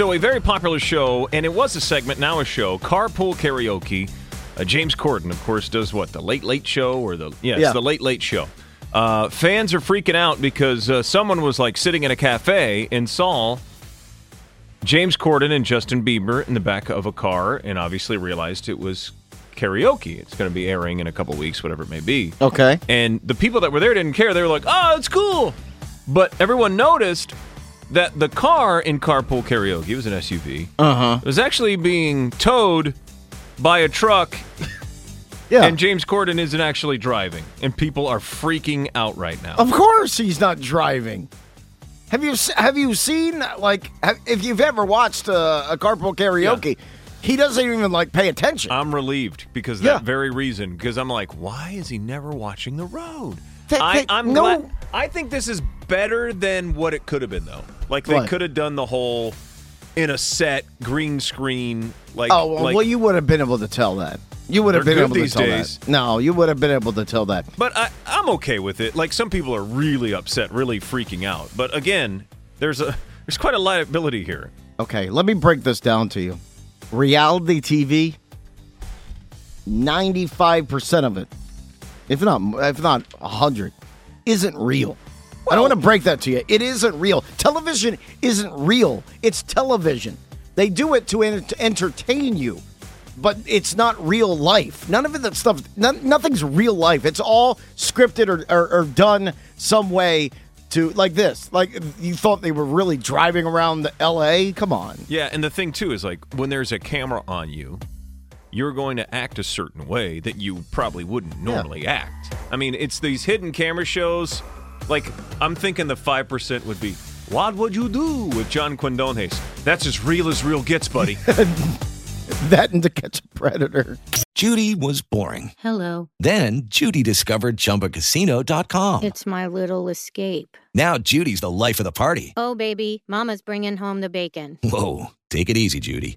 So, a very popular show, and it was a segment, now a show, Carpool Karaoke. Uh, James Corden, of course, does what? The Late Late Show or the. Yeah, it's Yeah. the Late Late Show. Uh, fans are freaking out because uh, someone was like sitting in a cafe and saw James Corden and Justin Bieber in the back of a car and obviously realized it was karaoke. It's going to be airing in a couple weeks, whatever it may be. Okay. And the people that were there didn't care. They were like, oh, it's cool. But everyone noticed that the car in Carpool Karaoke, it was an SUV, Uh-huh. was actually being towed by a truck, Yeah. and James Corden isn't actually driving. And people are freaking out right now. Of course, he's not driving. Have you have you seen like have, if you've ever watched uh, a carpool karaoke? He doesn't even like pay attention. I'm relieved because of Yeah. that very reason. Because I'm like, why is he never watching the road? That- I, that- I'm no- glad. I think this is better than what it could have been, though. Like they What? could have done the whole in a set green screen. Like, oh well, like- well, you would have been able to tell that. You would have They're been good able these to tell days. that. No, you would have been able to tell that. But I, I'm okay with it. Like some people are really upset, really freaking out. But again, there's a there's quite a liability here. Okay, let me break this down to you. Reality TV, ninety-five percent of it, if not if not hundred, isn't real. I don't want to break that to you. It isn't real. Television isn't real. It's television. They do it to, to entertain you, but it's not real life. None of that stuff. None, nothing's real life. It's all scripted or, or, or done some way to like this. Like you thought they were really driving around the L.A. Come on. Yeah, and the thing too is like when there's a camera on you, you're going to act a certain way that you probably wouldn't normally act. I mean, it's these hidden camera shows. Like I'm thinking the five percent would be, "What would you do with John Quiñones?" That's as real as real gets, buddy. that and to catch a predator. Judy was boring. Hello. Then Judy discovered ChumbaCasino.com. It's my little escape. Now Judy's the life of the party. Oh, baby, Mama's bringing home the bacon. Whoa, take it easy, Judy.